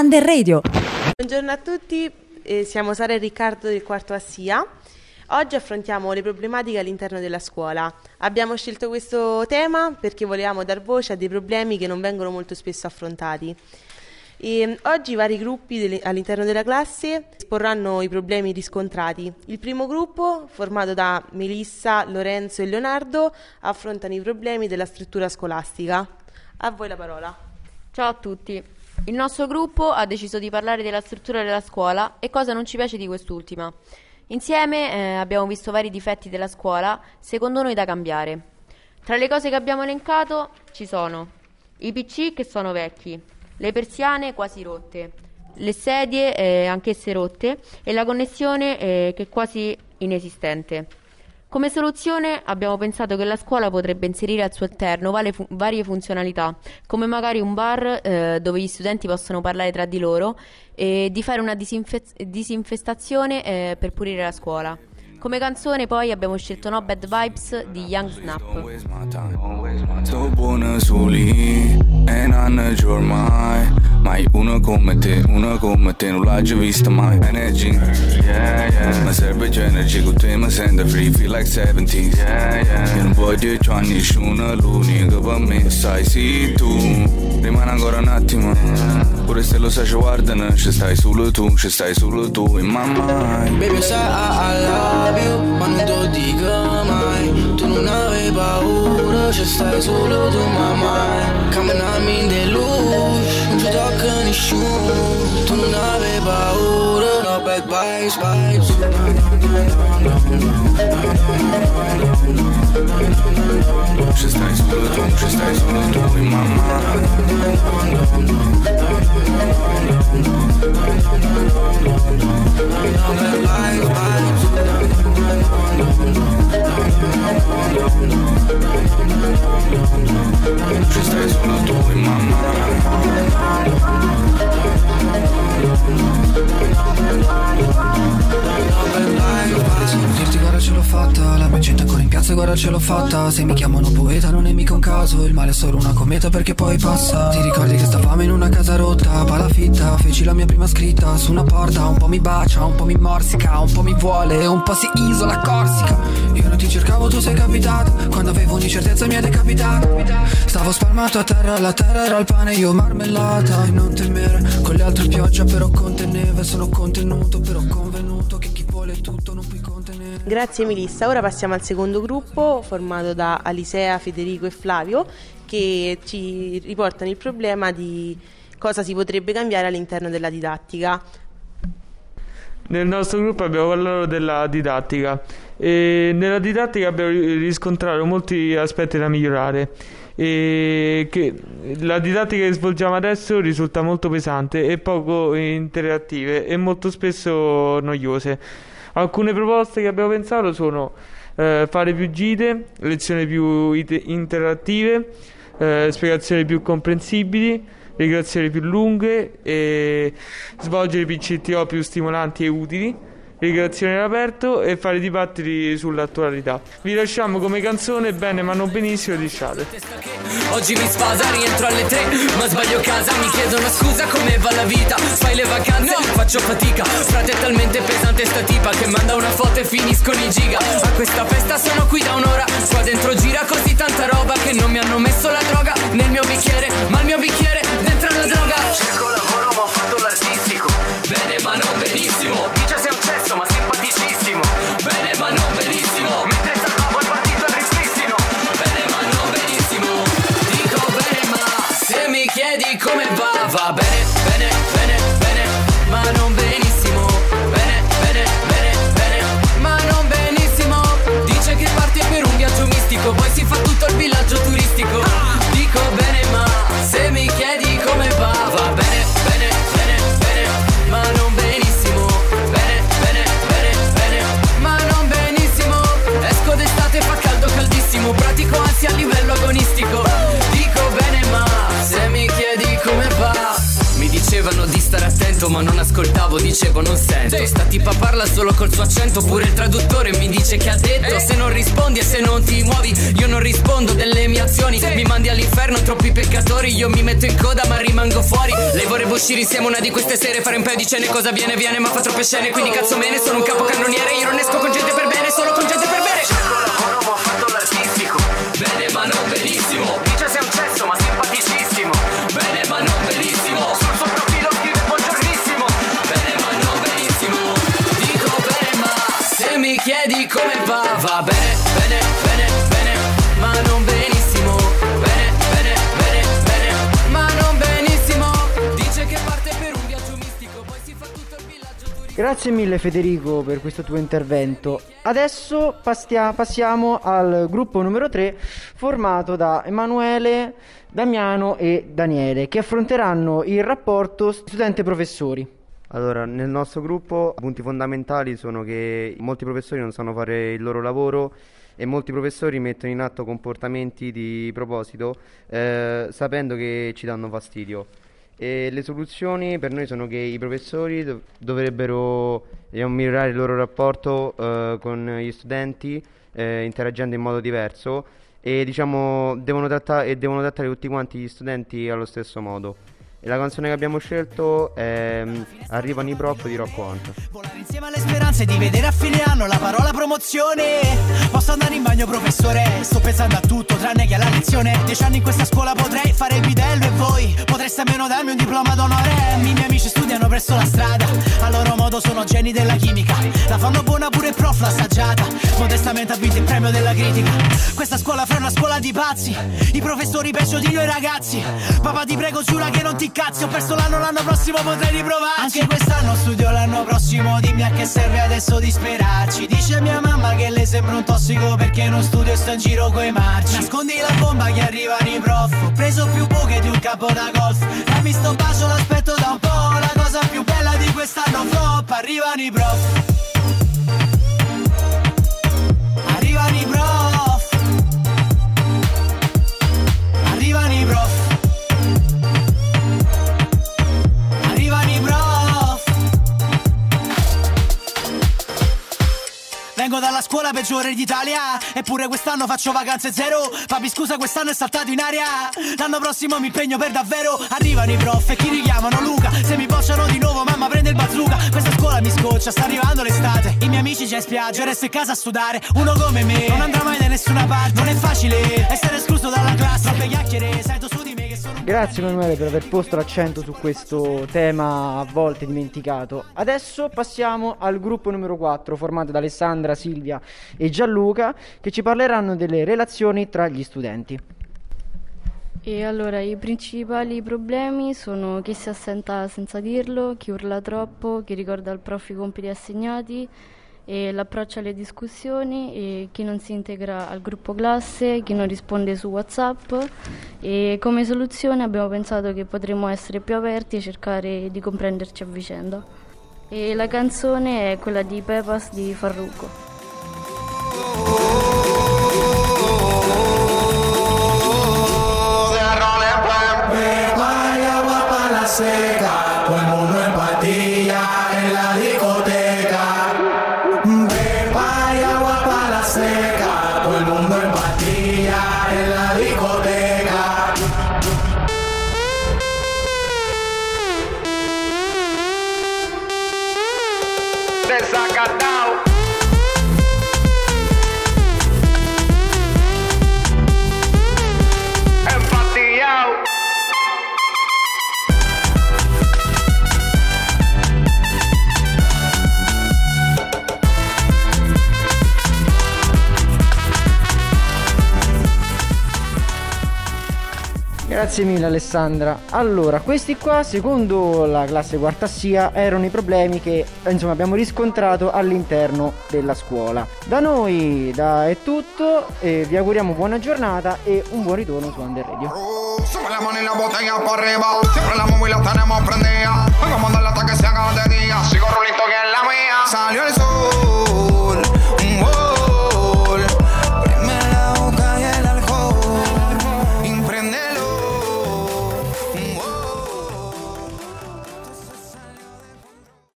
Under Radio. Buongiorno a tutti, eh, siamo Sara e Riccardo del quarto ASIA. Oggi affrontiamo le problematiche all'interno della scuola. Abbiamo scelto questo tema perché volevamo dar voce a dei problemi che non vengono molto spesso affrontati. E oggi i vari gruppi delle, all'interno della classe esporranno i problemi riscontrati. Il primo gruppo, formato da Melissa, Lorenzo e Leonardo, affrontano i problemi della struttura scolastica. A voi la parola. Ciao a tutti. Il nostro gruppo ha deciso di parlare della struttura della scuola e cosa non ci piace di quest'ultima. Insieme eh, abbiamo visto vari difetti della scuola, secondo noi da cambiare. Tra le cose che abbiamo elencato ci sono i PC che sono vecchi, le persiane quasi rotte, le sedie eh, anch'esse rotte e la connessione eh, che è quasi inesistente. Come soluzione abbiamo pensato che la scuola potrebbe inserire al suo interno fu- varie funzionalità, come magari un bar eh, dove gli studenti possono parlare tra di loro e di fare una disinfe- disinfestazione eh, per pulire la scuola. Come canzone poi abbiamo scelto No Bad Vibes di Young Snap. E Mai una come te, una come te non l'ho già vista mai Energy, yeah, yeah. Mi serve già energy con te mi sento free, feel like 70s Yeah, yeah. Io non voglio già nessuno, l'unico per me sai sì tu. Rimane ancora un attimo. Pure se lo sai ci guardano, ci stai solo tu, ci stai solo tu in mamma Baby sai I love you, ma non te lo dico mai. Tu non avevi paura, ci stai solo tu mamma Camminami in deluge, non ci tocca nessuno Tu non avevi paura, no bad vibes, vibes Ci stai solo tu, ci stai solo tu in mamma Ci guarda ce l'ho fatta. Se mi chiamano poeta non è mica un caso, il male è solo una cometa perché poi passa. Ti ricordi che stavamo in una casa rotta, palafitta Feci la mia prima scritta. Su una porta, un po' mi bacia, un po' mi morsica Un po' mi vuole, un po' si isola Corsica. Io non ti cercavo, tu sei capitato. Quando avevo un'incertezza mi è decapitato. Stavo spalmato a terra, la terra era il pane, io marmellata. E non temere, con le altre pioggia però conteneva. Sono contenuto, però convenuto che chi vuole tutto non puoi contenere Grazie Melissa, ora passiamo al secondo gruppo formato da Alisea, Federico e Flavio che ci riportano il problema di cosa si potrebbe cambiare all'interno della didattica. Nel nostro gruppo abbiamo parlato della didattica e nella didattica abbiamo riscontrato molti aspetti da migliorare e che la didattica che svolgiamo adesso risulta molto pesante e poco interattive e molto spesso noiose. Alcune proposte che abbiamo pensato sono eh, fare più gite, lezioni più ite- interattive, eh, spiegazioni più comprensibili, ricreazioni più lunghe e svolgere PCTO più stimolanti e utili, ricreazioni all'aperto e fare dibattiti sull'attualità. Vi lasciamo come canzone Bene ma non benissimo di Shade. Oggi mi sfasa, rientro alle tre Ma sbaglio casa, mi chiedono scusa come va la vita Fai le vacanze, faccio fatica Frate è talmente pesante sta tipa Che manda una foto e finiscono i giga A questa festa sono qui da un'ora Qua dentro gira così tanta roba Che non mi hanno messo la droga nel mio bicchiere Ma il mio bicchiere dicevo non sento. Sta tipa parla solo col suo accento Pure il traduttore mi dice che ha detto Se non rispondi e se non ti muovi Io non rispondo delle mie azioni. Mi mandi all'inferno troppi peccatori Io mi metto in coda ma rimango fuori. Lei vorrebbe uscire insieme una di queste sere Fare un paio di cene cosa viene viene ma fa troppe scene. Quindi cazzo me ne sono un capocannoniere Io non esco con gente per bene solo con gente per bene va bene, bene, bene, bene Ma non benissimo Bene, bene, bene, bene Ma non benissimo Dice che parte per un viaggio mistico Poi si fa tutto il villaggio turistico Grazie mille Federico per questo tuo intervento. Adesso pastia- passiamo al gruppo numero 3 formato da Emanuele, Damiano e Daniele che affronteranno il rapporto studente-professori. Allora, nel nostro gruppo i punti fondamentali sono che molti professori non sanno fare il loro lavoro e molti professori mettono in atto comportamenti di proposito eh, sapendo che ci danno fastidio. E le soluzioni per noi sono che i professori dov- dovrebbero diciamo, migliorare il loro rapporto eh, con gli studenti eh, interagendo in modo diverso e diciamo devono tratta- e devono trattare tutti quanti gli studenti allo stesso modo. E la canzone che abbiamo scelto è mm, Arrivano i prof di Rocco Hunt. Volare insieme alle speranze di vedere a fine anno la parola promozione. Posso andare in bagno professore? Sto pensando a tutto tranne che alla lezione. Dieci anni in questa scuola potrei fare il bidello e voi Potreste almeno darmi un diploma d'onore. I miei amici studiano presso la strada A modo sono geni della chimica. La fanno buona pure prof l'ha assaggiata. Modestamente ha vinto il premio della critica. Questa scuola fra una scuola di pazzi. I professori peggio di noi ragazzi. Papà ti prego giura che non ti cazzi. Ho perso l'anno l'anno prossimo potrei riprovarci. Anche quest'anno studio l'anno prossimo Dimmi a che serve adesso disperarci Dice mia mamma che le sembra un tossico Perché non studio e sto in giro coi marci. Nascondi la bomba che arrivano i prof. Ho preso più buche di un capo da golf. Dammi sto bacio l'aspetto da un po' La cosa più bella di quest'anno flop Arrivano i Vengo dalla scuola peggiore d'Italia. Eppure quest'anno faccio vacanze zero. Papi scusa quest'anno è saltato in aria. L'anno prossimo mi impegno per davvero. Arrivano i prof e chi richiamano Luca. Se mi bocciano di nuovo mamma prende il bazooka. Questa scuola mi scoccia, sta arrivando l'estate. I miei amici già in spiaggia, resto in casa a sudare. Uno come me non andrà mai da nessuna parte. Non è facile essere escluso dalla classe. Troppe chiacchiere, sento Grazie Emanuele per aver posto l'accento su questo tema a volte dimenticato. Adesso passiamo al gruppo numero 4 formato da Alessandra, Silvia e Gianluca che ci parleranno delle relazioni tra gli studenti. E allora i principali problemi sono chi si assenta senza dirlo, chi urla troppo, chi ricorda al prof i compiti assegnati l'approccio alle discussioni e chi non si integra al gruppo classe, chi non risponde su WhatsApp e come soluzione abbiamo pensato che potremmo essere più aperti e cercare di comprenderci a vicenda. E la canzone è quella di Pepas di Farruko. Beba carnal. Grazie mille Alessandra. Allora, questi qua, secondo la classe quarta SIA, erano i problemi che insomma abbiamo riscontrato all'interno della scuola. Da noi da è tutto, e vi auguriamo buona giornata e un buon ritorno su Under Radio.